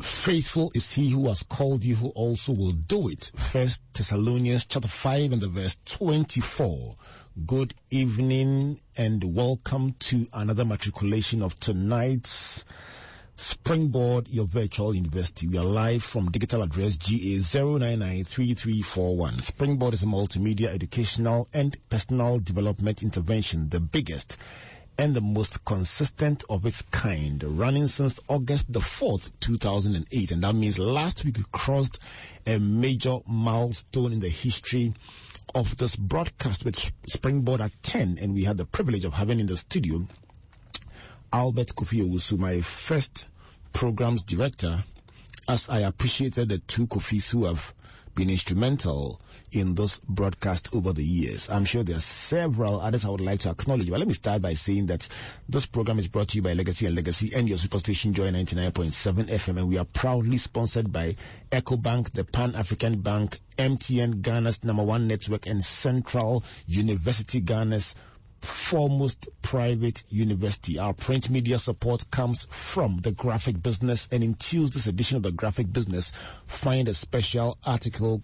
Faithful is he who has called you who also will do it. First Thessalonians chapter 5 and the verse 24. Good evening and welcome to another matriculation of tonight's Springboard, your virtual university. We are live from digital address GA0993341. Springboard is a multimedia educational and personal development intervention, the biggest and the most consistent of its kind, running since August the 4th, 2008. And that means last week we crossed a major milestone in the history of this broadcast with Springboard at 10. And we had the privilege of having in the studio Albert Kofi Owusu, my first programs director, as I appreciated the two Kofis who have been instrumental in this broadcast over the years. I'm sure there are several others I would like to acknowledge, but let me start by saying that this program is brought to you by Legacy and Legacy and your superstation Joy 99.7 FM, and we are proudly sponsored by EcoBank, the Pan African Bank, MTN Ghana's number one network, and Central University Ghana's foremost private university. Our print media support comes from the graphic business, and in Tuesday's edition of the graphic business, find a special article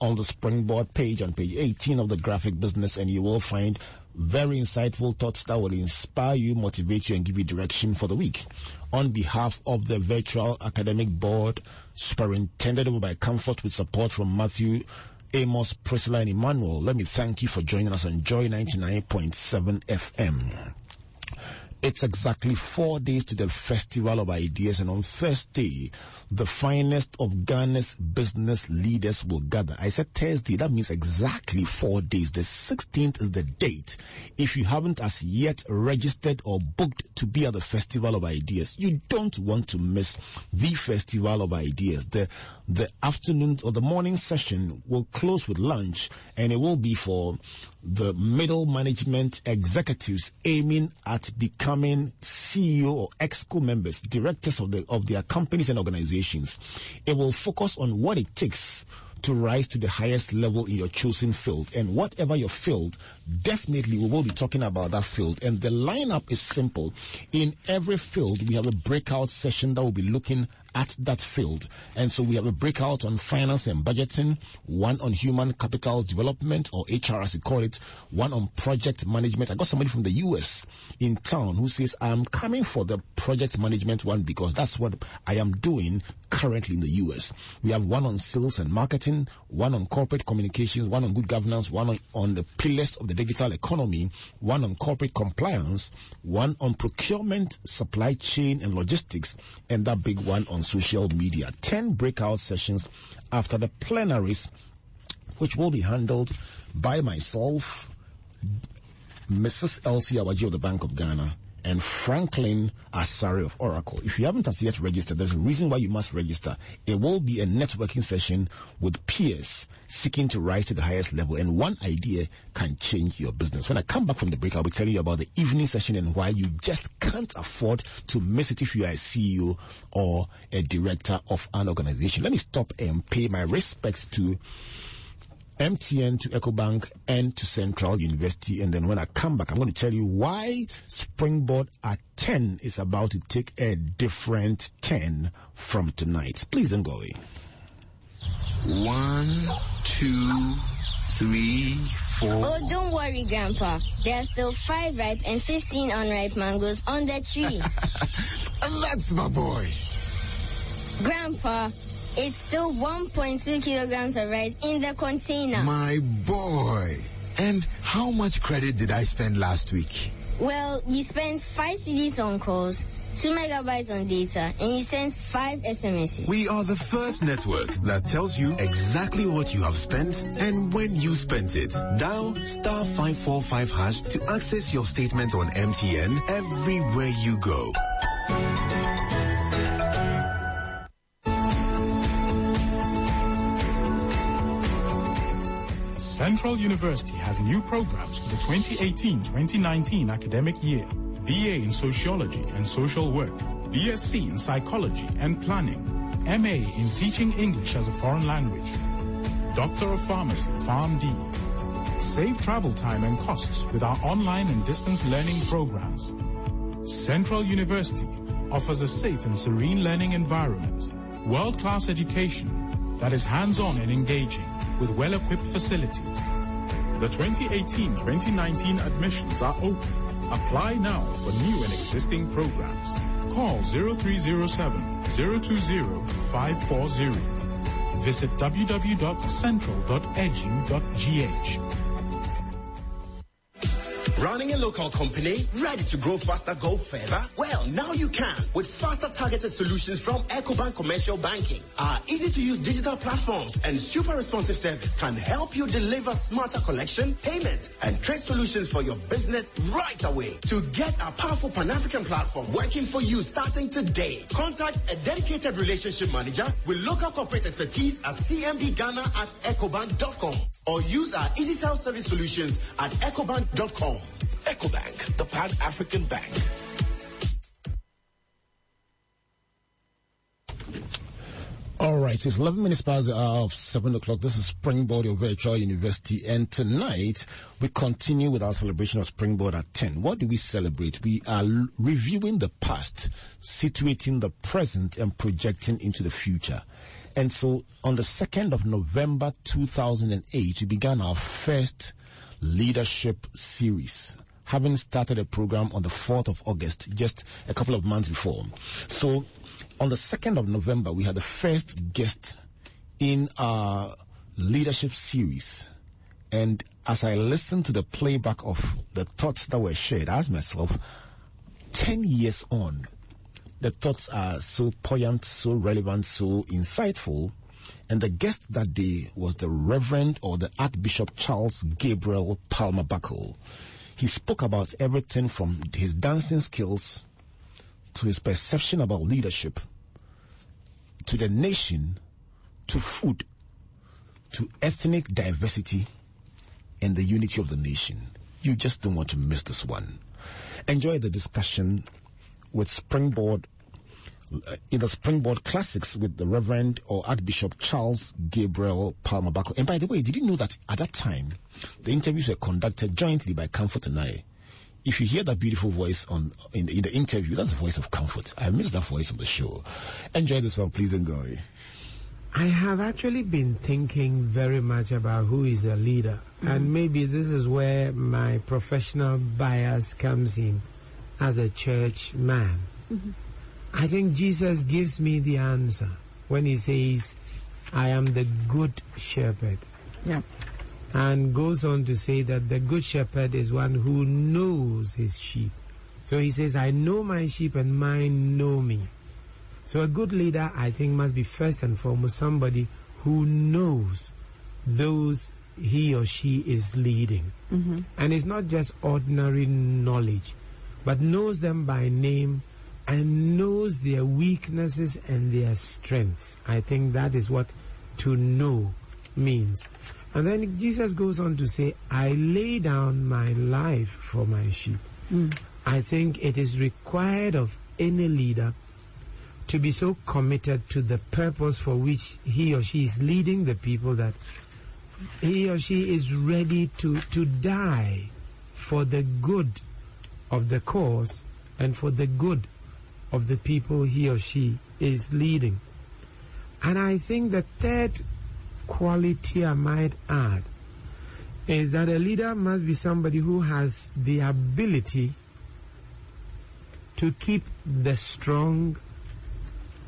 on the Springboard page on page 18 of the graphic business, and you will find very insightful thoughts that will inspire you, motivate you, and give you direction for the week. On behalf of the virtual academic board, superintended by Comfort with support from Matthew Amos, Priscilla, and Emmanuel, let me thank you for joining us on Joy 99.7 FM. It's exactly four days to the Festival of Ideas, and on Thursday, the finest of Ghana's business leaders will gather. I said Thursday, that means exactly four days. The 16th is the date. If you haven't as yet registered or booked to be at the Festival of Ideas, you don't want to miss the Festival of Ideas. The, the afternoon or the morning session will close with lunch, and it will be for the middle management executives aiming at becoming CEO or exco members, directors of the of their companies and organizations. It will focus on what it takes to rise to the highest level in your chosen field. And whatever your field, definitely we will be talking about that field. And the lineup is simple. In every field, we have a breakout session that will be looking at that field. And so we have a breakout on finance and budgeting, one on human capital development or HR as you call it, one on project management. I got somebody from the US in town who says, I'm coming for the project management one because that's what I am doing currently in the US. We have one on sales and marketing, one on corporate communications, one on good governance, one on, on the pillars of the digital economy, one on corporate compliance, one on procurement, supply chain and logistics, and that big one on social media. 10 breakout sessions after the plenaries, which will be handled by myself, Mrs. Elsie Awadzi of the Bank of Ghana, and Franklin Asari of Oracle. If you haven't as yet registered, there's a reason why you must register. It will be a networking session with peers seeking to rise to the highest level, and one idea can change your business. When I come back from the break, I'll be telling you about the evening session and why you just can't afford to miss it if you are a CEO or a director of an organization. Let me stop and pay my respects to MTN to EcoBank and to Central University. And then when I come back, I'm going to tell you why Springboard at 10 is about to take a different 10 from tonight. Please don't go away. One, two, three, four. Oh, don't worry, Grandpa. There are still five ripe and 15 unripe mangoes on the tree. That's my boy. Grandpa, it's still 1.2 kilograms of rice in the container. My boy. And how much credit did I spend last week? Well, you spent 5 cedis on calls, 2 megabytes on data, and you sent 5 SMSs. We are the first network that tells you exactly what you have spent and when you spent it. Dial star 545 hash to access your statement on MTN everywhere you go. Central University has new programs for the 2018-2019 academic year. BA in Sociology and Social Work, BSc in Psychology and Planning, MA in Teaching English as a Foreign Language, Doctor of Pharmacy, PharmD. Save travel time and costs with our online and distance learning programs. Central University offers a safe and serene learning environment, world-class education that is hands-on and engaging with well-equipped facilities. The 2018-2019 admissions are open. Apply now for new and existing programs. Call 0307 020 540. Visit www.central.edu.gh. Running a local company? Ready to grow faster, go further? Well, now you can with faster targeted solutions from EcoBank Commercial Banking. Our easy to use digital platforms and super responsive service can help you deliver smarter collection, payment, and trade solutions for your business right away. To get a powerful Pan African platform working for you starting today, contact a dedicated relationship manager with local corporate expertise at CMB Ghana at ecobank.com or use our easy sales service solutions at ecobank.com. EcoBank, the Pan African Bank. All right, it's 11 minutes past the hour of 7 o'clock. This is Springboard, your virtual university. And tonight, we continue with our celebration of Springboard at 10. What do we celebrate? We are reviewing the past, situating the present, and projecting into the future. And so, on the 2nd of November 2008, we began our first leadership series having started a program on the 4th of August, just a couple of months before. So, on the 2nd of November, we had the first guest in our leadership series. And as I listened to the playback of the thoughts that were shared, I asked myself, 10 years on, the thoughts are so poignant, so relevant, so insightful. And the guest that day was the Reverend or the Archbishop Charles Gabriel Palmer Buckle. He spoke about everything from his dancing skills to his perception about leadership, to the nation, to food, to ethnic diversity, and the unity of the nation. You just don't want to miss this one. Enjoy the discussion with Springboard, Uh, in the Springboard Classics with the Reverend or Archbishop Charles Gabriel Palmer Buckle. And by the way, did you know that at that time, the interviews were conducted jointly by Comfort and I? if you hear that beautiful voice on in, in the interview, that's the voice of comfort. I miss that voice on the show. Enjoy this one, please enjoy. I have actually been thinking very much about who is a leader, mm-hmm. and maybe this is where my professional bias comes in as a church man. Mm-hmm. I think Jesus gives me the answer when he says, I am the good shepherd. Yeah. and goes on to say that the good shepherd is one who knows his sheep. So he says, I know my sheep and mine know me. So a good leader, I think, must be first and foremost somebody who knows those he or she is leading. Mm-hmm. And it's not just ordinary knowledge, but knows them by name and knows their weaknesses and their strengths. I think that is what to know means. And then Jesus goes on to say, I lay down my life for my sheep. Mm. I think it is required of any leader to be so committed to the purpose for which he or she is leading the people that he or she is ready to, to die for the good of the cause and for the good of the people he or she is leading. And I think the third quality I might add is that a leader must be somebody who has the ability to keep the strong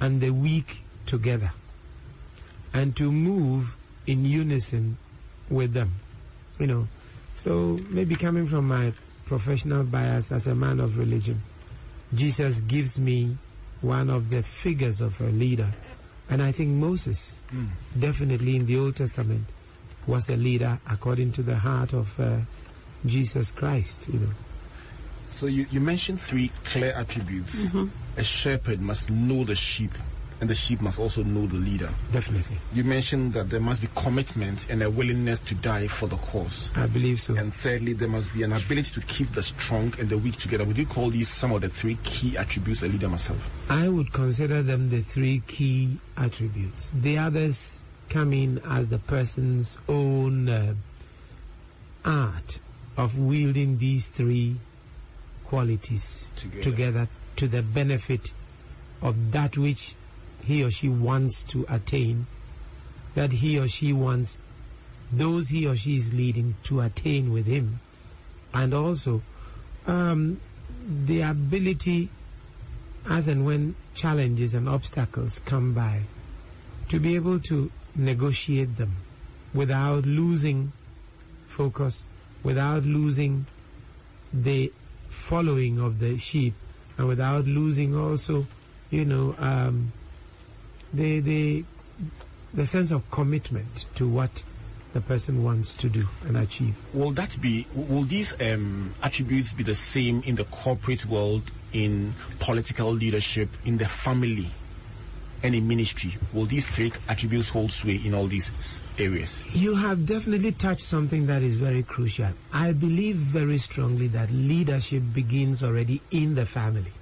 and the weak together and to move in unison with them. You know, so maybe coming from my professional bias as a man of religion, Jesus gives me one of the figures of a leader. And I think Moses, definitely in the Old Testament, was a leader according to the heart of uh, Jesus Christ, you know. So you, you mentioned three clear attributes. A shepherd must know the sheep and the sheep must also know the leader. Definitely. You mentioned that there must be commitment and a willingness to die for the cause. I believe so. And thirdly, there must be an ability to keep the strong and the weak together. Would you call these some of the three key attributes a leader must have? I would consider them the three key attributes. The others come in as the person's own uh, art of wielding these three qualities Together. together to the benefit of that which he or she wants to attain, that he or she wants those he or she is leading to attain with him, and also um, the ability, as and when challenges and obstacles come by, to be able to negotiate them without losing focus, without losing the following of the sheep, and without losing also, you know, um, the the the sense of commitment to what the person wants to do and achieve. Will that be, will these um, attributes be the same in the corporate world, in political leadership, in the family, and in ministry? Will these three attributes hold sway in all these areas? You have definitely touched something that is very crucial. I believe very strongly that leadership begins already in the family.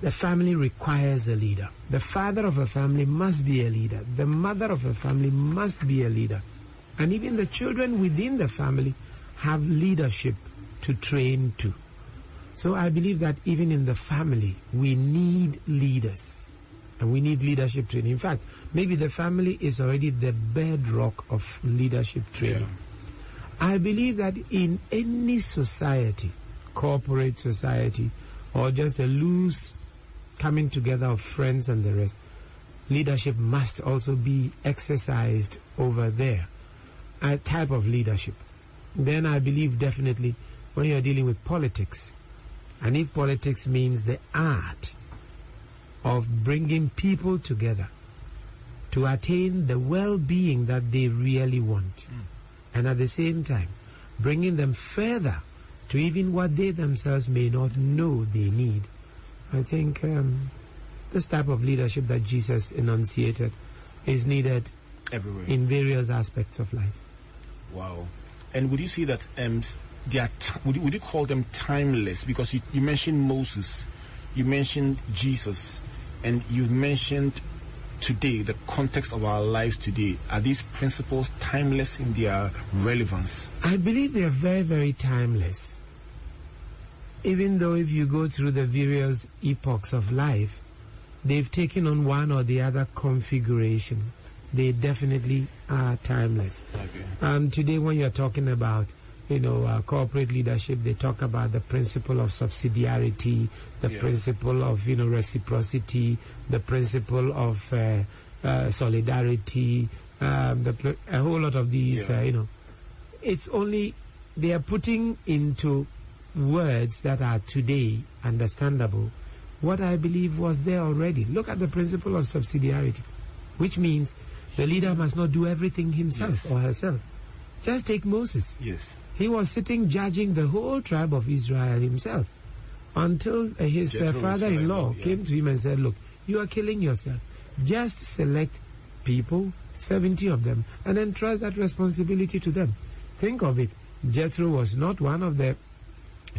The family requires a leader. The father of a family must be a leader. The mother of a family must be a leader. And even the children within the family have leadership to train to. So I believe that even in the family, we need leaders. And we need leadership training. In fact, maybe the family is already the bedrock of leadership training. I believe that in any society, corporate society, or just a loose coming together of friends and the rest, leadership must also be exercised over there. A type of leadership. Then I believe definitely when you're dealing with politics, and if politics means the art of bringing people together to attain the well-being that they really want, mm. and at the same time bringing them further to even what they themselves may not know they need. I think um, this type of leadership that Jesus enunciated is needed Everywhere. in various aspects of life. Wow. And would you say that um, they are ti would, you, would you call them timeless? Because you, you mentioned Moses, you mentioned Jesus, and you mentioned today the context of our lives today. Are these principles timeless in their relevance? I believe they are very, very timeless. Even though if you go through the various epochs of life, they've taken on one or the other configuration. They definitely are timeless. Okay. Um, today, when you're talking about, you know, uh, corporate leadership, they talk about the principle of subsidiarity, the Yeah. principle of, you know, reciprocity, the principle of uh, uh, solidarity, um, the, a whole lot of these, Yeah. uh, you know. It's only they are putting into words that are today understandable what I believe was there already. Look at the principle of subsidiarity, which means the leader must not do everything himself Yes. or herself. Just take Moses. Yes. He was sitting judging the whole tribe of Israel himself until uh, his uh, father-in-law yeah. came to him and said, look, you are killing yourself. Just select people, 70 of them, and then trust that responsibility to them. Think of it. Jethro was not one of the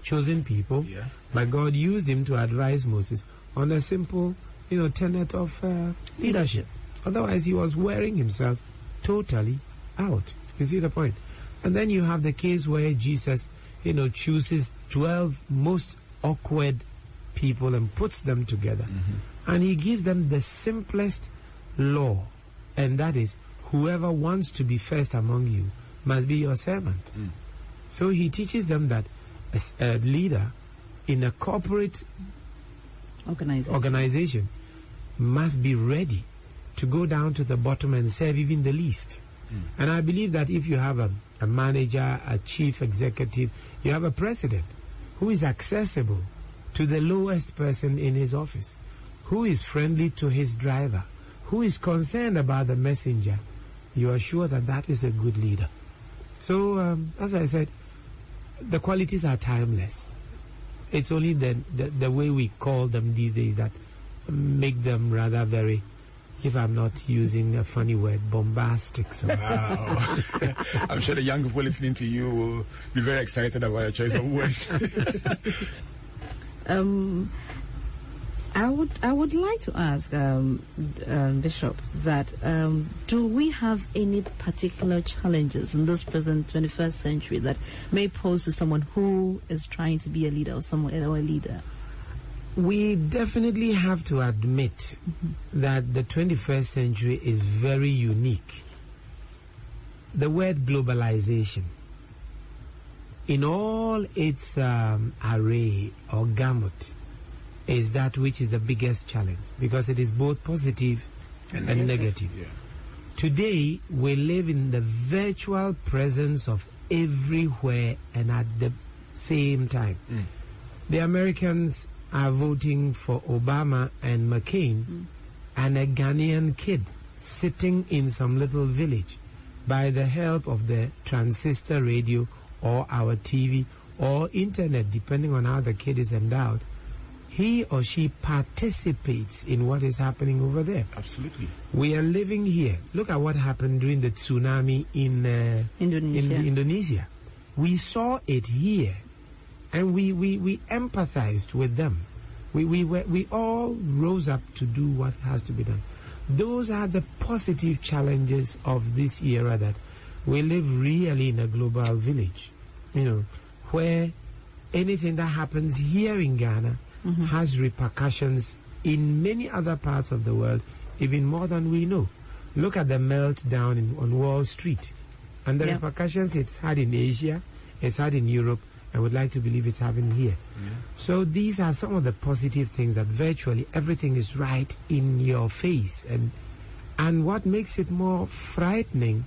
chosen people, Yeah. but God used him to advise Moses on a simple, you know, tenet of uh, leadership. Otherwise, he was wearing himself totally out. You see the point? And then you have the case where Jesus, you know, chooses 12 most awkward people and puts them together. And he gives them the simplest law, and that is whoever wants to be first among you must be your servant. So he teaches them that as a leader in a corporate Organization. organization must be ready to go down to the bottom and serve even the least. And I believe that if you have a, a manager, a chief executive, you have a president who is accessible to the lowest person in his office, who is friendly to his driver, who is concerned about the messenger, you are sure that that is a good leader. So, um, as I said, the qualities are timeless. It's only the, the, the way we call them these days that make them rather very, if I'm not using a funny word, bombastic. So Wow. I'm sure the young people listening to you will be very excited about your choice of words. Um, I would I would like to ask um, um, Bishop that um, do we have any particular challenges in this present 21st century that may pose to someone who is trying to be a leader or someone or a leader? we definitely have to admit that the 21st century is very unique. The word globalization, in all its um, array or gamut, is that which is the biggest challenge because it is both positive and, negative. Yeah. Today, we live in the virtual presence of everywhere and at the same time. Mm. The Americans are voting for Obama and McCain, mm. and a Ghanaian kid sitting in some little village by the help of the transistor radio or our TV or internet, depending on how the kid is endowed, he or she participates in what is happening over there. Absolutely. We are living here. Look at what happened during the tsunami in uh, Indonesia. In Indonesia. We saw it here, and we, we, we empathized with them. We, we, were, we all rose up to do what has to be done. Those are the positive challenges of this era that we live really in a global village, you know, where anything that happens here in Ghana has repercussions in many other parts of the world, even more than we know. Look at the meltdown in, on Wall Street and the Yeah. repercussions it's had in Asia, it's had in Europe, and would like to believe it's happening here. So these are some of the positive things that virtually everything is right in your face. And, and what makes it more frightening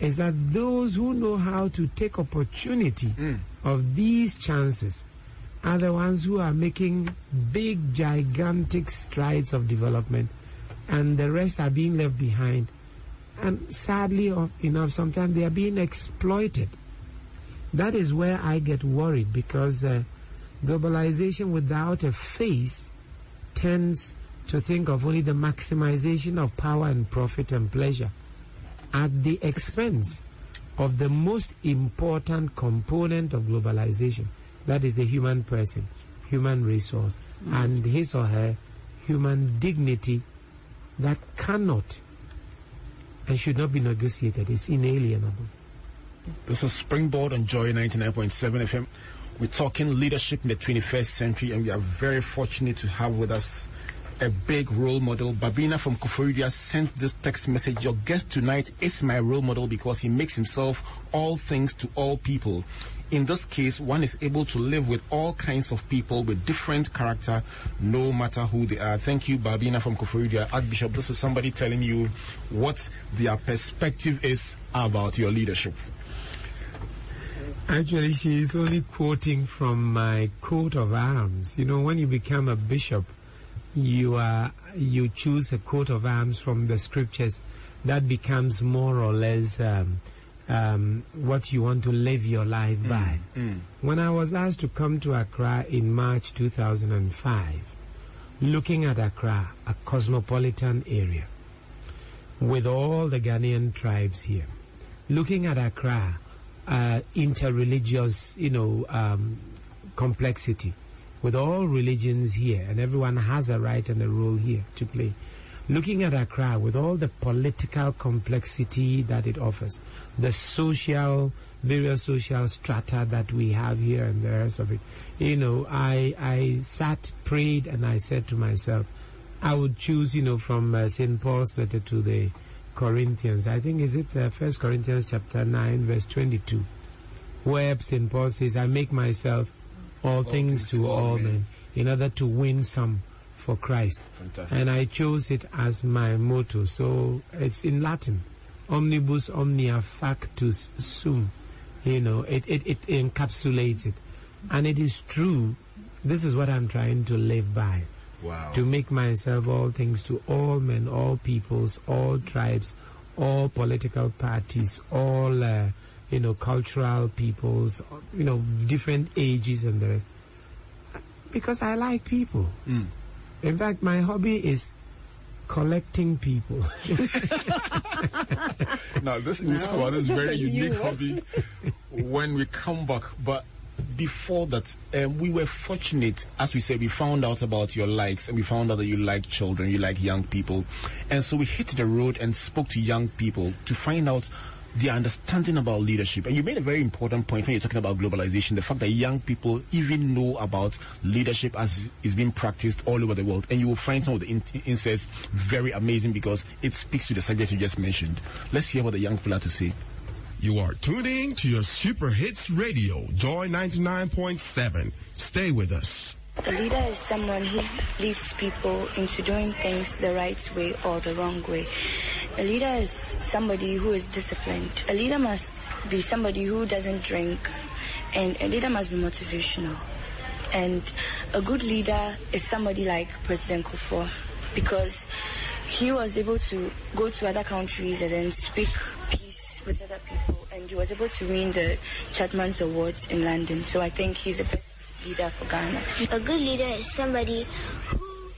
is that those who know how to take opportunity mm. of these chances are the ones who are making big, gigantic strides of development, and the rest are being left behind. And sadly enough, sometimes they are being exploited. That is where I get worried because uh, globalization without a face tends to think of only the maximization of power and profit and pleasure at the expense of the most important component of globalization that is the human person, human resource, mm. and his or her human dignity that cannot and should not be negotiated. It's inalienable. This is Springboard on Joy 99.7 FM. We're talking leadership in the 21st century, and we are very fortunate to have with us a big role model. Babina from Koforidua sent this text message. Your guest tonight is my role model because he makes himself all things to all people. In this case, one is able to live with all kinds of people with different character, no matter who they are. Thank you, Babina from Koforidua. Archbishop, this is somebody telling you what their perspective is about your leadership. Actually, she is only quoting from my coat of arms. You know, when you become a bishop, you are you choose a coat of arms from the scriptures that becomes more or less um, um, what you want to live your life by. When I was asked to come to Accra in March 2005, looking at Accra, a cosmopolitan area, with all the Ghanaian tribes here, looking at Accra, uh, interreligious, you know, um, complexity, with all religions here, and everyone has a right and a role here to play. Looking at Accra with all the political complexity that it offers, the social, various social strata that we have here and the rest of it, you know, I, I sat, prayed, and I said to myself, I would choose, you know, from uh, St. Paul's letter to the Corinthians. I think is it uh, First Corinthians chapter nine, verse twenty-two, where St. Paul says, "I make myself all, things, to all men, in order to win some for Christ." Fantastic. And I chose it as my motto. So it's in Latin, "Omnibus omnia factus sum." You know, it, it, it encapsulates it, and it is true. This is what I'm trying to live by Wow. to make myself all things to all men, all peoples, all tribes, all political parties, all uh, you know cultural peoples, you know different ages and the rest. Because I like people. In fact, my hobby is collecting people. now, this is talk about this very unique hobby when we come back, but before that, um, we were fortunate, as we said, we found out about your likes and we found out that you like children, you like young people. And so we hit the road and spoke to young people to find out their understanding about leadership. And you made a very important point when you're talking about globalization, the fact that young people even know about leadership as is being practiced all over the world. And you will find some of the in- insights very amazing because it speaks to the subject you just mentioned. Let's hear what the young people have to say. You are tuning to your Super Hits Radio, Joy 99.7. Stay with us. A leader is someone who leads people into doing things the right way or the wrong way. A leader is somebody who is disciplined. A leader must be somebody who doesn't drink, and a leader must be motivational. And a good leader is somebody like President Kufuor because he was able to go to other countries and then speak peace with other people, and he was able to win the Chatman's Awards in London. So I think he's the best leader for Ghana. A good leader is somebody who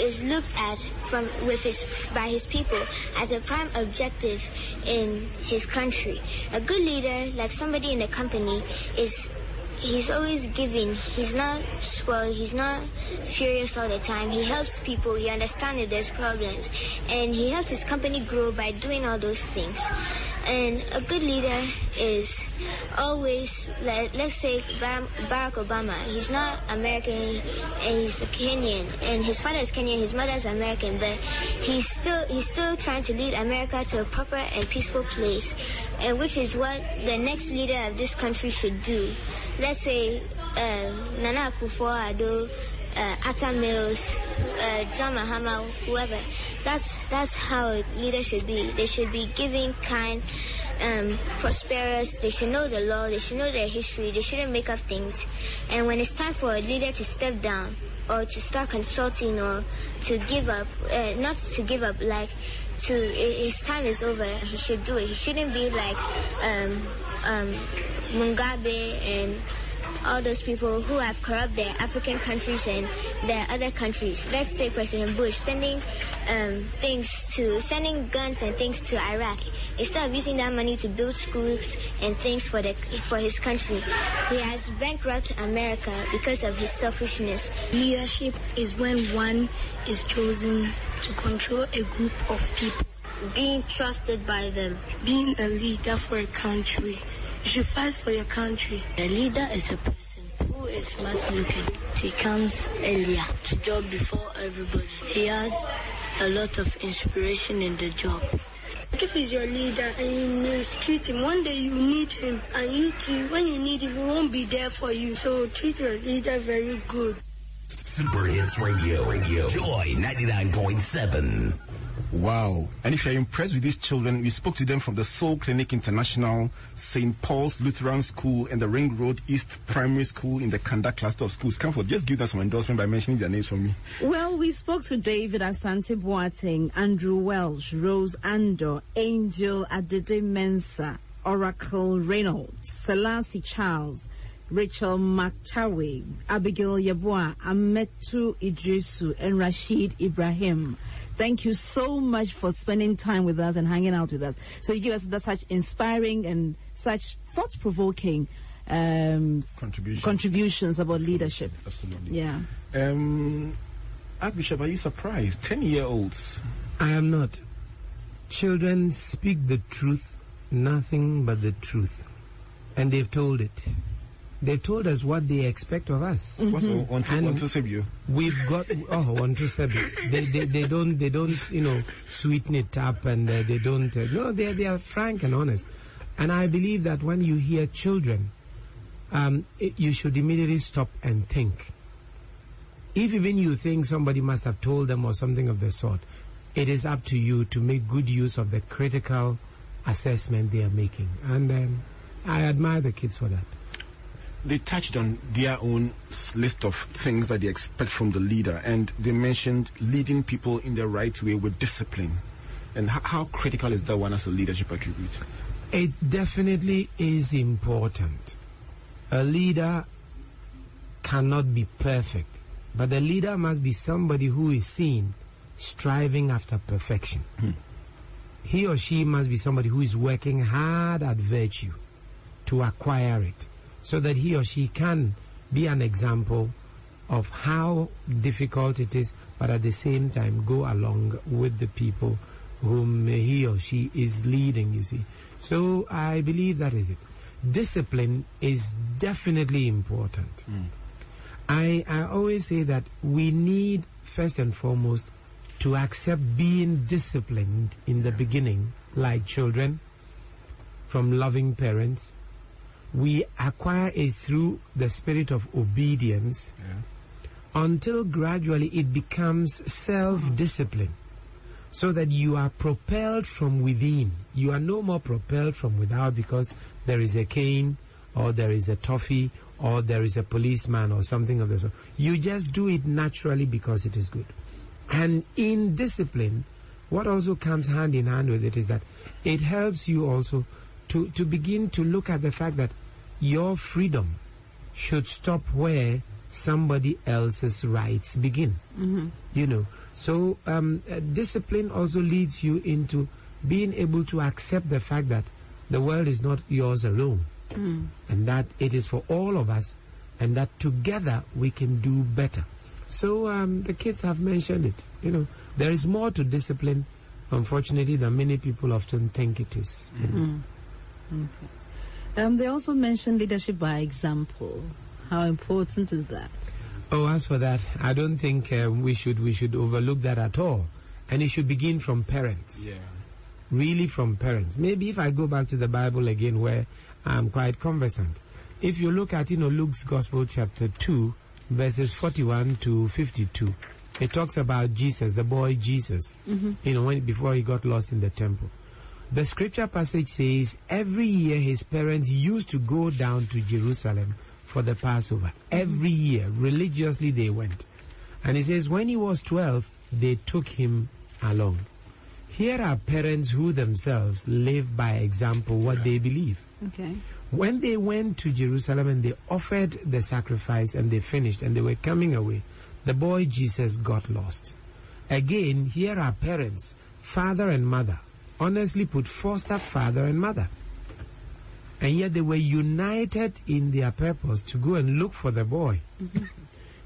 is looked at from with his by his people as a prime objective in his country. A good leader, like somebody in a company, is he's always giving. He's not spoiled. He's not furious all the time. He helps people. He understands that there's problems, and he helps his company grow by doing all those things. And a good leader is always, like, let's say Barack Obama. He's not American and he's a Kenyan, and his father is Kenyan, his mother is American, but he's still he's still trying to lead America to a proper and peaceful place, and which is what the next leader of this country should do. Let's say uh, Nana Akufo-Addo, uh, Atta Mills, uh, John Mahama, whoever. That's that's how a leader should be. They should be giving, kind, um, prosperous. They should know the law. They should know their history. They shouldn't make up things. And when it's time for a leader to step down or to start consulting or to give up, uh, not to give up, like to his time is over. He should do it. He shouldn't be like um, um, Mugabe and all those people who have corrupted their African countries and their other countries. Let's take President Bush sending um, things to, sending guns and things to Iraq. Instead of using that money to build schools and things for the for his country, he has bankrupted America because of his selfishness. Leadership is when one is chosen to control a group of people. Being trusted by them. Being a leader for a country. You should fight for your country. A leader is a person who is smart looking. He comes earlier to job before everybody. He has a lot of inspiration in the job. If he's your leader and you mistreat him, one day you need him, and you too, when you need him, he won't be there for you. So treat your leader very good. Super Hits Radio, Radio, Joy 99.7. Wow. And if you're impressed with these children, we spoke to them from the Soul Clinic International, St. Paul's Lutheran School, and the Ring Road East Primary School in the Kanda cluster of schools. Come Comfort, just give them some endorsement by mentioning their names for me. Well, we spoke to David Asante Boateng, Andrew Welsh, Rose Andor, Angel Adede Mensa, Oracle Reynolds, Selassie Charles, Rachel Makchawe, Abigail Yabua, Ametu Idrisu, and Rashid Ibrahim. Thank you so much for spending time with us and hanging out with us. So you give us that such inspiring and such thought-provoking um, contributions. contributions about Absolutely. leadership. Absolutely. Yeah. Um, Archbishop, are you surprised? 10 year olds. I am not. Children speak the truth, nothing but the truth. And they've told it. They've told us what they expect of us. Mm one, two, And one, two. We've got oh one two seven. They, they they don't they don't you know sweeten it up and uh, they don't uh, no they they are frank and honest, and I believe that when you hear children, um, it, you should immediately stop and think. If even you think somebody must have told them or something of the sort, it is up to you to make good use of the critical assessment they are making, and um, I admire the kids for that they touched on their own list of things that they expect from the leader, and they mentioned leading people in the right way with discipline. And how, how critical is that one as a leadership attribute? It definitely is important. A leader cannot be perfect. But the leader must be somebody who is seen striving after perfection. Hmm. He or she must be somebody who is working hard at virtue to acquire it so that he or she can be an example of how difficult it is, but at the same time go along with the people whom he or she is leading, you see. So I believe that is it. Discipline is definitely important. Hmm. I, I always say that we need, first and foremost, to accept being disciplined in the beginning, like children, from loving parents. We acquire it through the spirit of obedience until gradually it becomes self discipline so that you are propelled from within. You are no more propelled from without because there is a cane or there is a toffee or there is a policeman or something of the sort. You just do it naturally because it is good. And in discipline, what also comes hand in hand with it is that it helps you also to, to begin to look at the fact that your freedom should stop where somebody else's rights begin. You know, so um, uh, discipline also leads you into being able to accept the fact that the world is not yours alone Mm. and that it is for all of us and that together we can do better. So um, the kids have mentioned it. You know, there is more to discipline, unfortunately, than many people often think it is. you know. Mm. Okay. Um, they also mentioned leadership by example. How important is that? Oh, as for that, I don't think uh, we should we should overlook that at all, and it should begin from parents. Yeah. Really, from parents. Maybe if I go back to the Bible again, where I'm quite conversant. If you look at you know Luke's Gospel, chapter two, verses forty-one to fifty-two, it talks about Jesus, the boy Jesus. Mhm. You know, when before he got lost in the temple. The scripture passage says every year his parents used to go down to Jerusalem for the Passover. Every year, religiously they went. And he says when he was 12, they took him along. Here are parents who themselves live by example what they believe. Okay. When they went to Jerusalem and they offered the sacrifice and they finished and they were coming away, the boy Jesus got lost. Again, here are parents, father and mother, honestly put foster father and mother. And yet they were united in their purpose to go and look for the boy.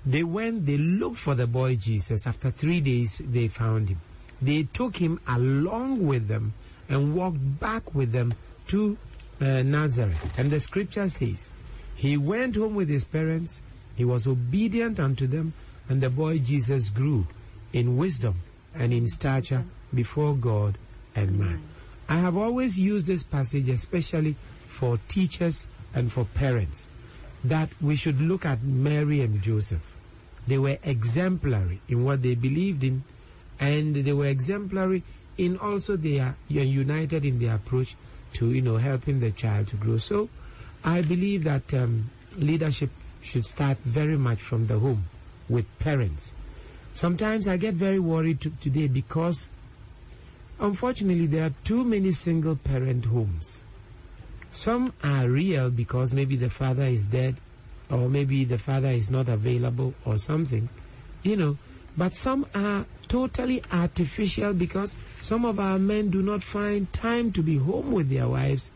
They went, they looked for the boy Jesus. After three days, they found him. They took him along with them and walked back with them to uh, Nazareth. And the scripture says, He went home with his parents, he was obedient unto them, and the boy Jesus grew in wisdom and in stature before God and. I have always used this passage especially for teachers and for parents that we should look at Mary and Joseph. They were exemplary in what they believed in, and they were exemplary in also their united in their approach to you know helping the child to grow. So, I believe that um, leadership should start very much from the home with parents. Sometimes I get very worried to, today because, unfortunately, there are too many single parent homes. Some are real because maybe the father is dead or maybe the father is not available or something, you know. But some are totally artificial because some of our men do not find time to be home with their wives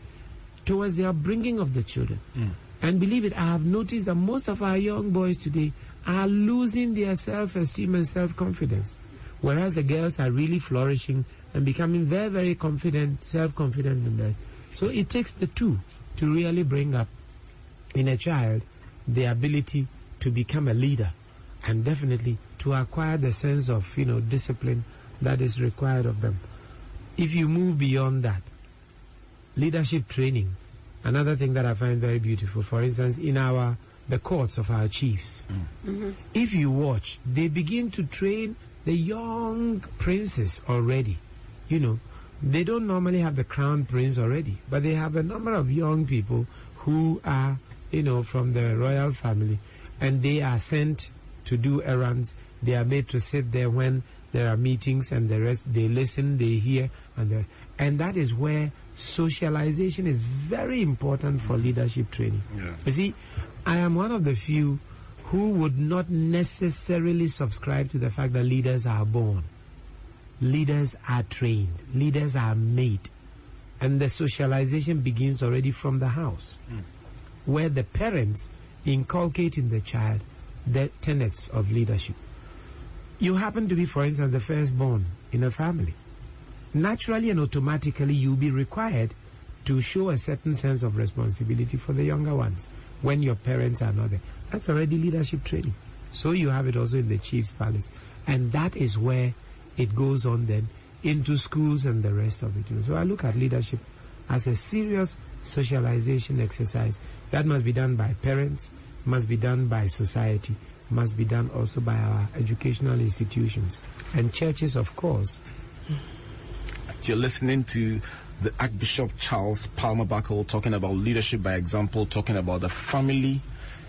towards their bringing of the children. Hmm. And believe it, I have noticed that most of our young boys today are losing their self-esteem and self-confidence. Whereas the girls are really flourishing and becoming very, very confident, self-confident in that. So it takes the two to really bring up in a child the ability to become a leader and definitely to acquire the sense of, you know, discipline that is required of them. If you move beyond that, leadership training, another thing that I find very beautiful, for instance, in our, the courts of our chiefs, mm. mm-hmm. if you watch, they begin to train the young princes already. You know, they don't normally have the crown prince already, but they have a number of young people who are, you know, from the royal family, and they are sent to do errands. They are made to sit there when there are meetings and the rest. They listen, they hear, and the rest. And that is where socialization is very important for mm-hmm. leadership training. Yeah. You see, I am one of the few who would not necessarily subscribe to the fact that leaders are born. Leaders are trained. Leaders are made. And the socialization begins already from the house, hmm. where the parents inculcate in the child the tenets of leadership. You happen to be, for instance, the firstborn in a family. Naturally and automatically, you'll be required to show a certain sense of responsibility for the younger ones when your parents are not there. That's already leadership training. So you have it also in the chief's palace. And that is where it goes on then into schools and the rest of it. So I look at leadership as a serious socialization exercise that must be done by parents, must be done by society, must be done also by our educational institutions and churches, of course. You're listening to the Archbishop Charles Palmer Buckle talking about leadership by example, talking about the family,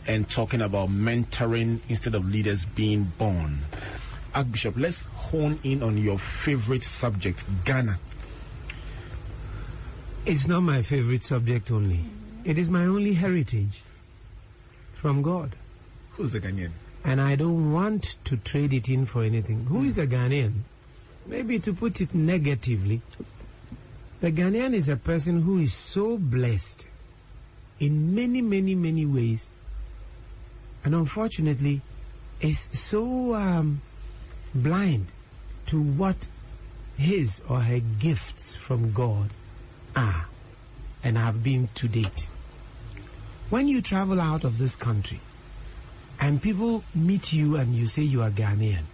and talking about mentoring instead of leaders being born. Archbishop, let's hone in on your favorite subject, Ghana. It's not my favorite subject only. It is my only heritage from God. Who's the Ghanaian? And I don't want to trade it in for anything. Who is the Ghanaian? Maybe to put it negatively, the Ghanaian is a person who is so blessed in many, many, many ways, and unfortunately is so um, blind to what his or her gifts from God are and have been to date. When you travel out of this country and people meet you and you say you are Ghanaian,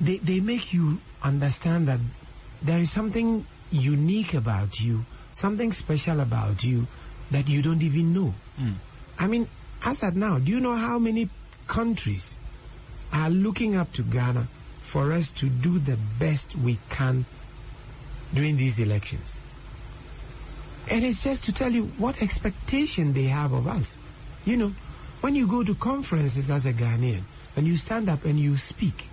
they, they make you understand that there is something unique about you, something special about you that you don't even know. Hmm. I mean, as at now, do you know how many countries are looking up to Ghana for us to do the best we can during these elections? And it's just to tell you what expectation they have of us. You know, when you go to conferences as a Ghanaian and you stand up and you speak,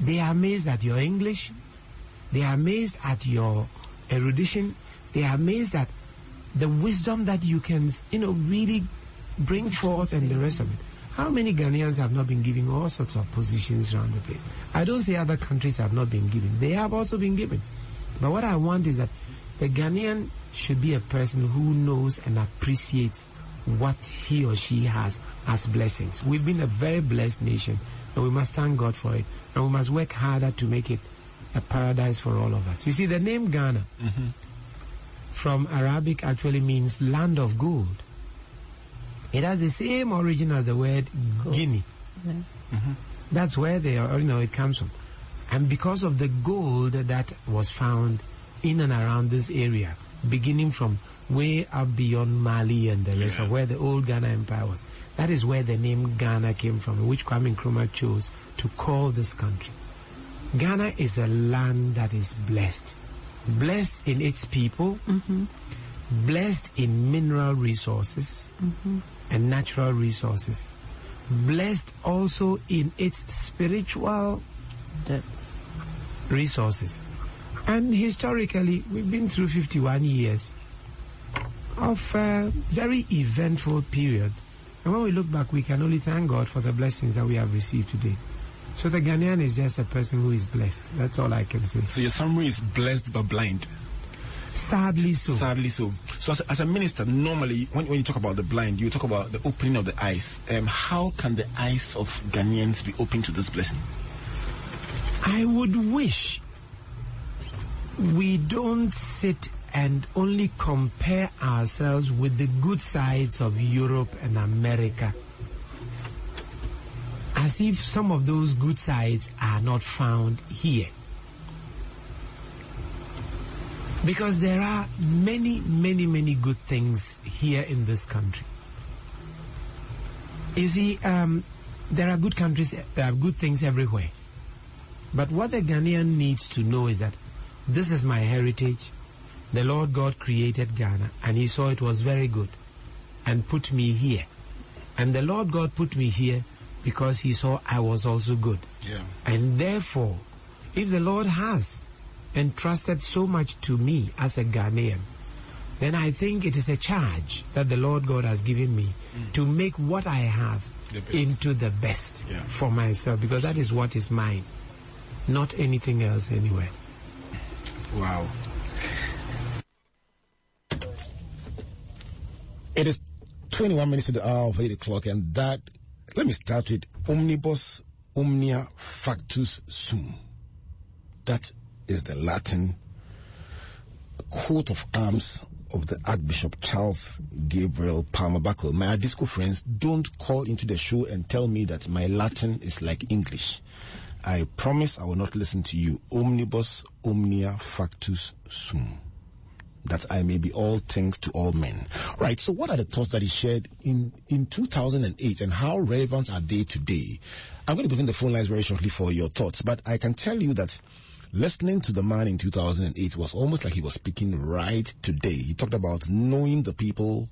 they are amazed at your English, they are amazed at your erudition, they are amazed at the wisdom that you can, you know, really bring forth and the rest of it. How many Ghanaians have not been given all sorts of positions around the place? I don't say other countries have not been given. They have also been given. But what I want is that the Ghanaian should be a person who knows and appreciates what he or she has as blessings. We've been a very blessed nation, and we must thank God for it. And we must work harder to make it a paradise for all of us. You see, the name Ghana mm-hmm. from Arabic actually means land of gold. It has the same origin as the word Guinea. Mm-hmm. That's where they are, you know, it comes from. And because of the gold that was found in and around this area, beginning from way up beyond Mali and the rest of where the old Ghana Empire was, that is where the name Ghana came from, which Kwame Nkrumah chose to call this country. Ghana is a land that is blessed. Blessed in its people, mm-hmm. blessed in mineral resources mm-hmm. And natural resources, blessed also in its spiritual depth resources. And historically, we've been through 51 years of a very eventful period. And when we look back, we can only thank God for the blessings that we have received today. So the Ghanaian is just a person who is blessed. That's all I can say. So your summary is blessed but blind. Sadly so. Sadly so. So as a, as a minister, normally when, when you talk about the blind, you talk about the opening of the eyes. Um, how can the eyes of Ghanaians be open to this blessing? I would wish we don't sit and only compare ourselves with the good sides of Europe and America as if some of those good sides are not found here. Because there are many, many, many good things here in this country. You see, um, there are good countries, there are good things everywhere. But what the Ghanaian needs to know is that this is my heritage. The Lord God created Ghana and He saw it was very good and put me here. And the Lord God put me here because He saw I was also good. Yeah. And therefore, if the Lord has entrusted so much to me as a Ghanaian, then I think it is a charge that the Lord God has given me mm. to make what I have into the best for myself because that is what is mine, not anything else anywhere. Wow. It is 21 minutes to the hour of 8 o'clock, and that, let me start with Omnibus Omnia Factus Sum. That is the Latin coat of arms of the Archbishop Charles Gabriel Palmer Buckle. My disco friends, don't call into the show and tell me that my Latin is like English. I promise I will not listen to you. Omnibus omnia factus sum. That I may be all things to all men. Right. So what are the thoughts that he shared in, in 2008 and how relevant are they today? I'm going to open the phone lines very shortly for your thoughts, but I can tell you that listening to the man in 2008 was almost like he was speaking right today. He talked about knowing the people,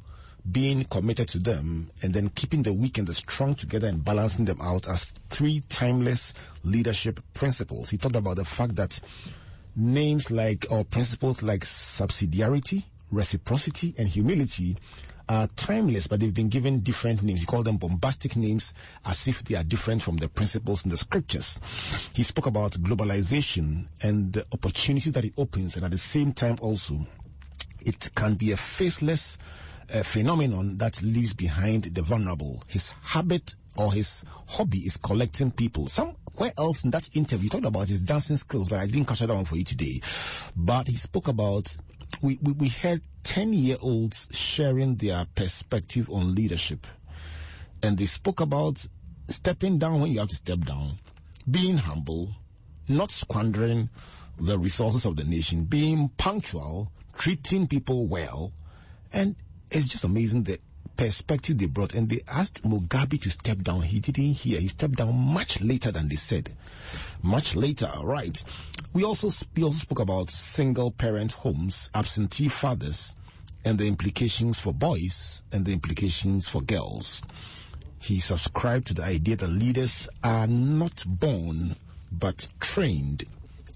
being committed to them, and then keeping the weak and the strong together and balancing them out as three timeless leadership principles. He talked about the fact that names like, or principles like subsidiarity, reciprocity, and humility are timeless, but they've been given different names. He called them bombastic names as if they are different from the principles in the scriptures. He spoke about globalization and the opportunities that it opens, and at the same time also, it can be a faceless uh, phenomenon that leaves behind the vulnerable. His habit or his hobby is collecting people. Somewhere else in that interview, he talked about his dancing skills, but I didn't capture that one for you today. But he spoke about we, we, we had 10 year olds sharing their perspective on leadership. And they spoke about stepping down when you have to step down, being humble, not squandering the resources of the nation, being punctual, treating people well. And it's just amazing the perspective they brought. And they asked Mugabe to step down. He didn't hear. He stepped down much later than they said. Much later, right. We also, we also spoke about single parent homes, absentee fathers, and the implications for boys and the implications for girls. He subscribed to the idea that leaders are not born but trained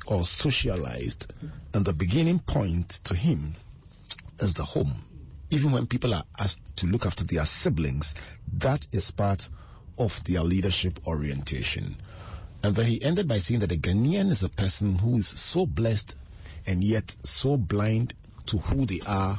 or socialized, and the beginning point to him is the home. Even when people are asked to look after their siblings, that is part of their leadership orientation. And then he ended by saying that a Ghanaian is a person who is so blessed and yet so blind to who they are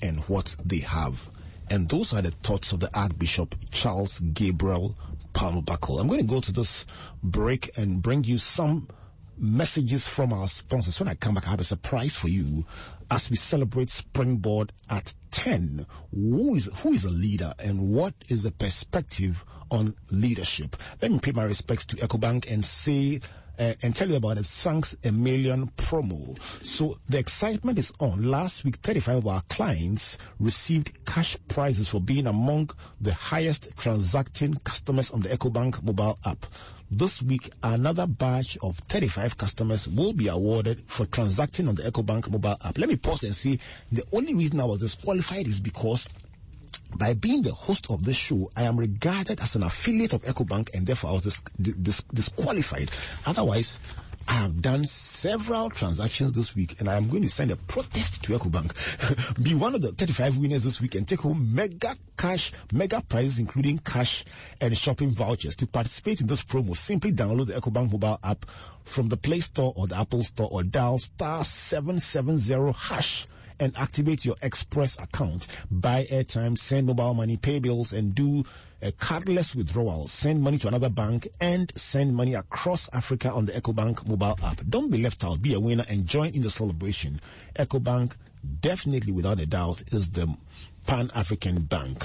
and what they have. And those are the thoughts of the Archbishop Charles Gabriel Palmer Buckle. I'm going to go to this break and bring you some messages from our sponsors. When I come back, I have a surprise for you as we celebrate Springboard at 10. Who is, who is a leader and what is the perspective on leadership? Let me pay my respects to EcoBank and say uh, and tell you about the Thanks a Million promo. So the excitement is on. Last week, 35 of our clients received cash prizes for being among the highest transacting customers on the EcoBank mobile app. This week, another batch of 35 customers will be awarded for transacting on the EcoBank mobile app. Let me pause and see the only reason I was disqualified is because by being the host of this show, I am regarded as an affiliate of EcoBank and therefore I was dis- dis- disqualified. Otherwise, I have done several transactions this week and I am going to send a protest to EcoBank. Be one of the 35 winners this week and take home mega cash, mega prizes including cash and shopping vouchers. To participate in this promo, simply download the EcoBank mobile app from the Play Store or the Apple Store or dial star 770 hash and activate your Express account. Buy airtime, send mobile money, pay bills, and do a cardless withdrawal. Send money to another bank and send money across Africa on the EcoBank mobile app. Don't be left out. Be a winner and join in the celebration. EcoBank, definitely without a doubt, is the Pan African bank.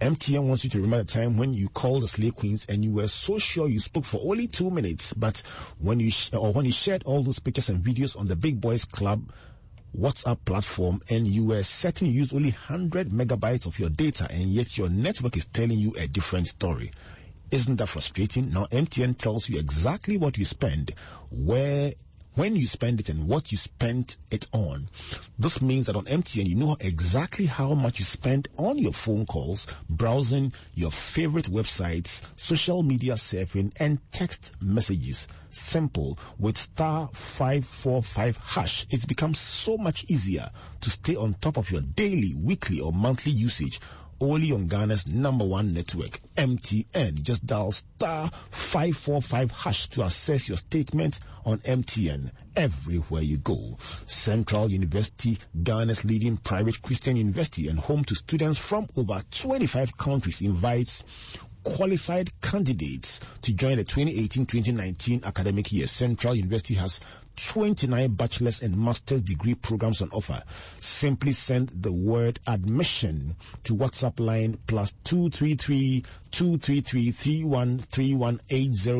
MTN wants you to remember the time when you called the Slay Queens and you were so sure you spoke for only two minutes, but when you sh- or when you shared all those pictures and videos on the Big Boys Club WhatsApp platform and you were certain you used only 100 megabytes of your data and yet your network is telling you a different story. Isn't that frustrating? Now MTN tells you exactly what you spend, where when you spend it and what you spent it on. This means that on MTN, you know exactly how much you spend on your phone calls, browsing your favorite websites, social media surfing, and text messages. Simple. With star 545 hash, it's become so much easier to stay on top of your daily, weekly, or monthly usage only on Ghana's number one network, MTN. Just dial star 545 hash to access your statement on MTN everywhere you go. Central University, Ghana's leading private Christian university and home to students from over 25 countries invites qualified candidates to join the 2018-2019 academic year. Central University has 29 bachelor's and master's degree programs on offer. Simply send the word admission to WhatsApp line plus 233 233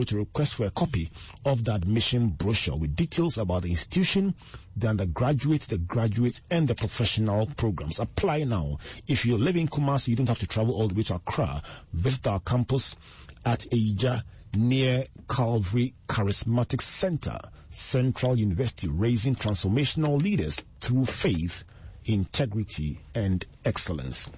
to request for a copy of the admission brochure with details about the institution, the undergraduate, the graduate, and the professional programs. Apply now. If you live in Kumasi, you don't have to travel all the way to Accra. Visit our campus at Eja near Calvary Charismatic Center, Central University, raising transformational leaders through faith, integrity, and excellence.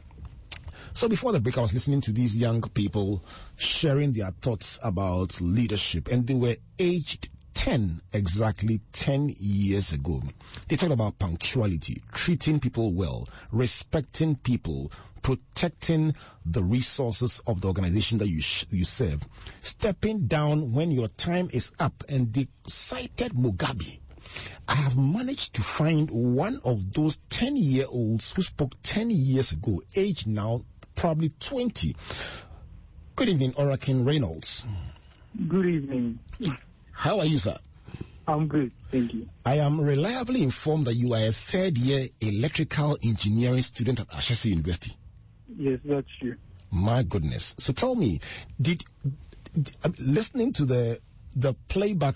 So before the break, I was listening to these young people sharing their thoughts about leadership, and they were aged 10, exactly 10 years ago. They talked about punctuality, treating people well, respecting people, protecting the resources of the organization that you, sh- you serve, stepping down when your time is up, and they cited Mugabe. I have managed to find one of those 10 year olds who spoke 10 years ago, age now probably 20. Good evening, Orakin Reynolds. Good evening. How are you, sir? I'm good, thank you. I am reliably informed that you are a third year electrical engineering student at Ashesi University. Yes, that's true. My goodness. So tell me, did, did uh, listening to the the playback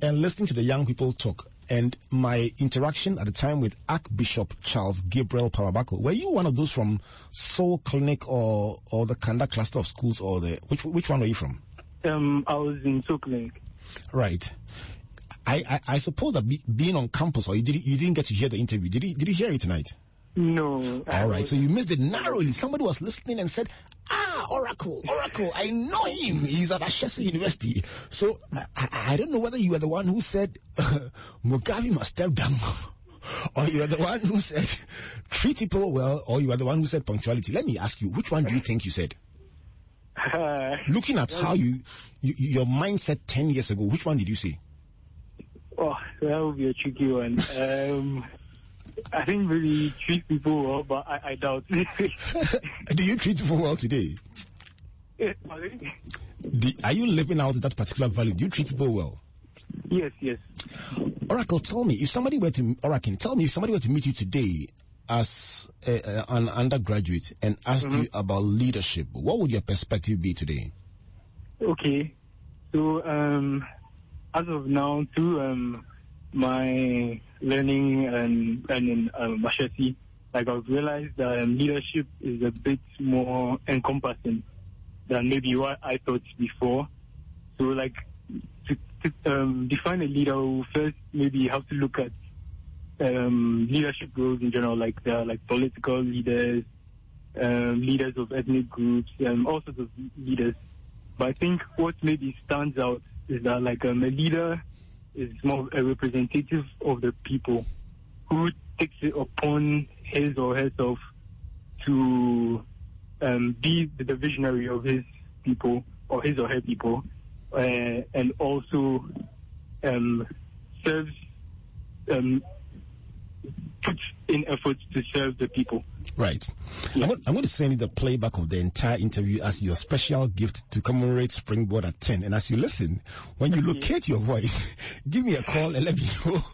and listening to the young people talk and my interaction at the time with Archbishop Charles Gabriel Palmer Buckle, were you one of those from Soul Clinic or or the Kanda cluster of schools or the which which one were you from? Um, I was in Soul Clinic. Right. I, I, I suppose that be, being on campus or you didn't you didn't get to hear the interview. Did you did you hear it tonight? No. All right, so you missed it narrowly. Somebody was listening and said, "Ah, Oracle, Oracle, I know him. He's at Ashesi University." So I, I, I don't know whether you were the one who said uh, Mugabe must step down, or you are the one who said treat people well, or you are the one who said punctuality. Let me ask you, which one do you think you said? Looking at how you, you your mindset ten years ago, which one did you say? Oh, that would be a tricky one. Um, I think really treat people well, but I, I doubt. Do you treat people well today? Do, are you living out that particular value? Do you treat people well? Yes, yes. Oracle, tell me if somebody were to Oracle, tell me if somebody were to meet you today as a, a, an undergraduate and asked Mhm. you about leadership, what would your perspective be today? Okay. So, um, as of now, through um, my learning and, and in um, Mashesi, like I've realized that um, leadership is a bit more encompassing than maybe what I thought before. So, like, to, to um, define a leader, first maybe have to look at um, leadership roles in general, like there are like political leaders, um, leaders of ethnic groups, um, all sorts of leaders. But I think what maybe stands out is that like um, a leader is more a representative of the people who takes it upon his or herself to um, be the visionary of his people or his or her people, uh, and also um, serves um, puts in efforts to serve the people. Right. I'm, going, I'm going to send you the playback of the entire interview as your special gift to commemorate Springboard at 10. And as you listen, when you locate your voice, give me a call and let me know.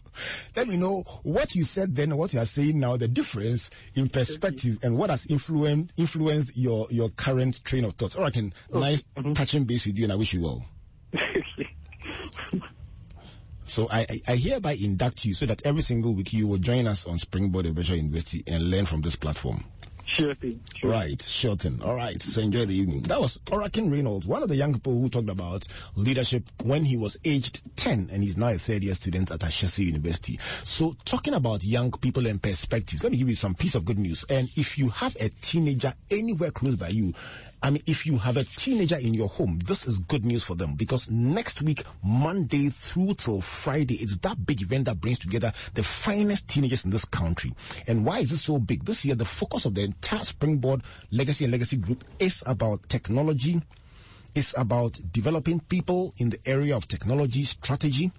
Let me know what you said then what you are saying now, the difference in perspective and what has influenced influenced your, your current train of thoughts. All right, can nice mm-hmm. touching base with you and I wish you well. So I, I, I hereby induct you so that every single week you will join us on Springboard Virtual University and learn from this platform. Sure thing. Right, sure thing. All right, so enjoy the evening. That was Orakin Reynolds, one of the young people who talked about leadership when he was aged 10 and he's now a third year student at Ashesi University. So talking about young people and perspectives, let me give you some piece of good news. And if you have a teenager anywhere close by you, I mean, if you have a teenager in your home, this is good news for them because next week, Monday through till Friday, it's that big event that brings together the finest teenagers in this country. And why is it so big? This year, the focus of the entire Springboard Legacy and Legacy Group is about technology, is about developing people in the area of technology strategy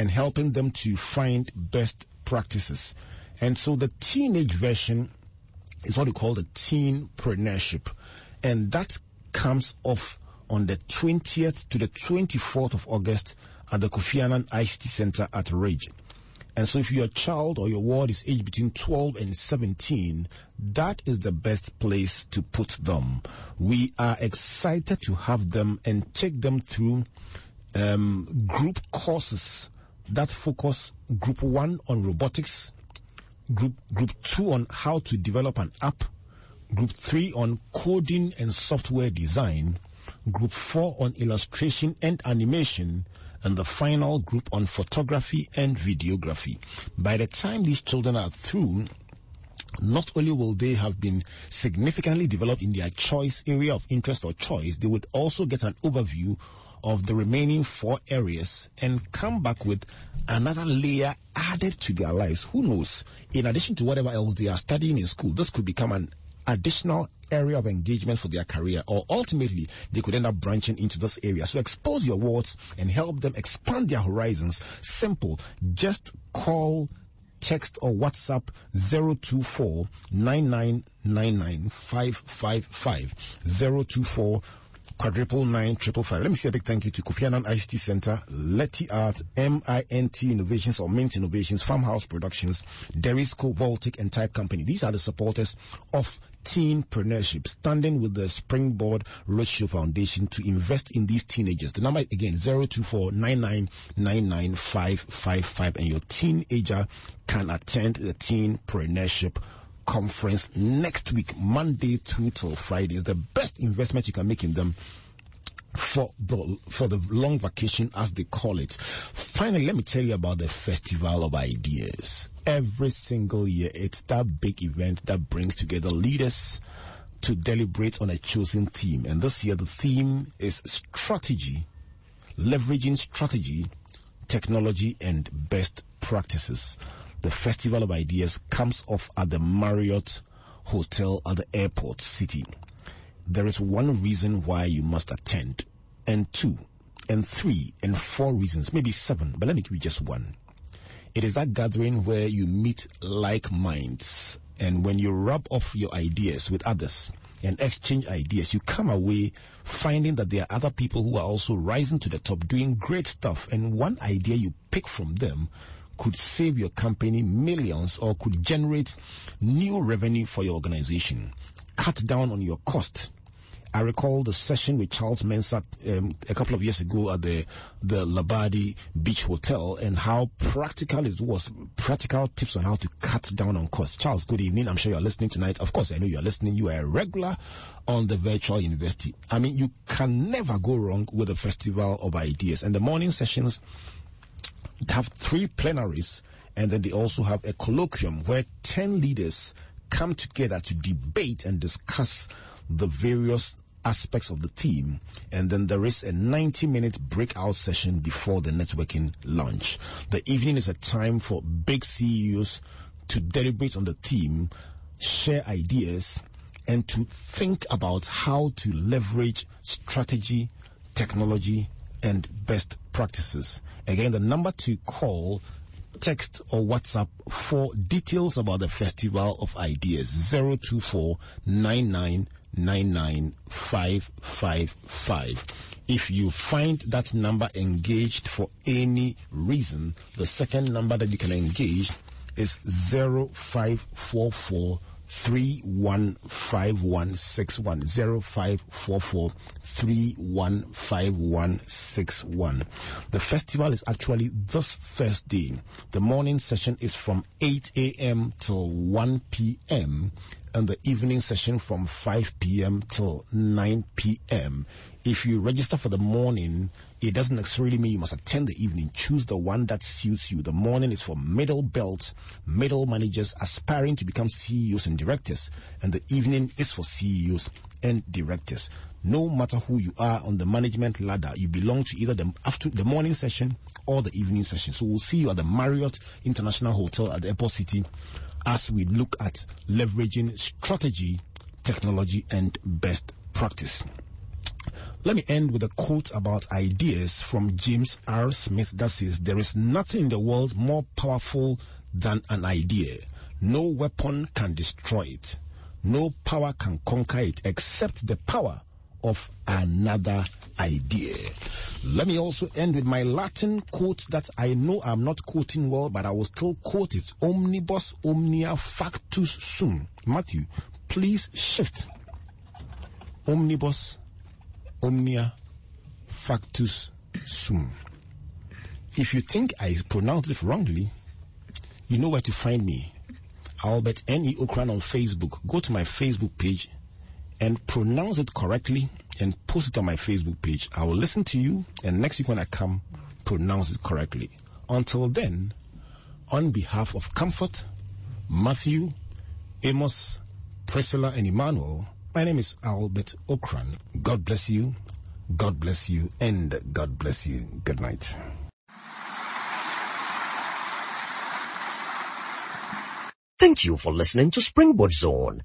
and helping them to find best practices. And so the teenage version is what we call the teenpreneurship and that comes off on the 20th to the 24th of August at the Kofi Annan ICT Center at Ridge. And so if your child or your ward is aged between 12 and 17, that is the best place to put them. We are excited to have them and take them through um, group courses that focus group one on robotics, group, group two on how to develop an app, Group 3 on coding and software design, Group 4 on illustration and animation, and the final group on photography and videography. By the time these children are through, not only will they have been significantly developed in their choice area of interest or choice, they would also get an overview of the remaining four areas and come back with another layer added to their lives. Who knows? In addition to whatever else they are studying in school, this could become an additional area of engagement for their career, or ultimately they could end up branching into this area. So expose your wards and help them expand their horizons. Simple. Just call, text, or WhatsApp 024 9999 024 quadruple nine triple five. Let me say a big thank you to Kofi Annan ICT Center, Letty Art, MINT Innovations or Mint Innovations, Farmhouse Productions, Derisco, Baltic and Type Company. These are the supporters of teenpreneurship, standing with the Springboard Roadshow Foundation to invest in these teenagers. The number again, 024 and your teenager can attend the teenpreneurship conference next week, Monday through till Friday. It's the best investment you can make in them for the for the long vacation as they call it. Finally, let me tell you about the Festival of Ideas. Every single year, it's that big event that brings together leaders to deliberate on a chosen theme. And this year, the theme is strategy, leveraging strategy, technology, and best practices. The Festival of Ideas comes off at the Marriott Hotel at the airport city there is one reason why you must attend, and two, and three, and four reasons, maybe seven, but let me give you just one. It is that gathering where you meet like minds, and when you rub off your ideas with others and exchange ideas, you come away finding that there are other people who are also rising to the top, doing great stuff, and one idea you pick from them could save your company millions or could generate new revenue for your organization. Cut down on your cost I recall the session with Charles Mensah um, a couple of years ago at the the Labadi Beach Hotel and how practical it was. Practical tips on how to cut down on costs. Charles, good evening. I'm sure you're listening tonight. Of course, I know you're listening. You are a regular on the virtual university. I mean, you can never go wrong with a festival of ideas. And the morning sessions have three plenaries, and then they also have a colloquium where 10 leaders come together to debate and discuss the various aspects of the theme, and then there is a 90 minute breakout session before the networking lunch. The evening is a time for big CEOs to deliberate on the theme, share ideas, and to think about how to leverage strategy, technology, and best practices. Again, the number to call text or WhatsApp for details about the Festival of Ideas 024 99555. If you find that number engaged for any reason, the second number that you can engage is 0544 315161 0544 315161. The festival is actually this Thursday. The morning session is from 8 a.m. till 1 p.m. and the evening session from 5 p.m. till 9 p.m. If you register for the morning, it doesn't necessarily mean you must attend the evening. Choose the one that suits you. The morning is for middle belts, middle managers aspiring to become CEOs and directors, and the evening is for CEOs and directors. No matter who you are on the management ladder, you belong to either the after the morning session or the evening session. So we'll see you at the Marriott International Hotel at the Airport City as we look at leveraging strategy, technology, and best practice. Let me end with a quote about ideas from James R. Smith that says, There is nothing in the world more powerful than an idea. No weapon can destroy it. No power can conquer it except the power of another idea. Let me also end with my Latin quote that I know I'm not quoting well, but I will still quote it. Omnibus omnia factus sum. Matthew, please shift. Omnibus omnia factus sum. If you think I pronounced it wrongly, you know where to find me. Albert N.E. Ocran on Facebook. Go to my Facebook page and pronounce it correctly and post it on my Facebook page. I will listen to you, and next week when I come, pronounce it correctly. Until then, on behalf of Comfort, Matthew, Amos, Priscilla, and Emmanuel, my name is Albert Ocran. God bless you, God bless you, and God bless you. Good night. Thank you for listening to Springboard Zone,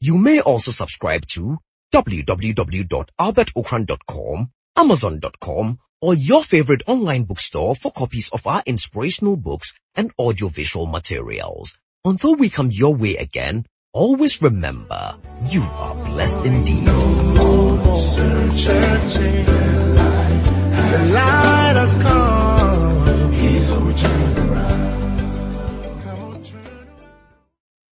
You may also subscribe to www.albertocran.com, amazon.com, or your favorite online bookstore for copies of our inspirational books and audiovisual materials. Until we come your way again, always remember, you are blessed indeed. The light has come.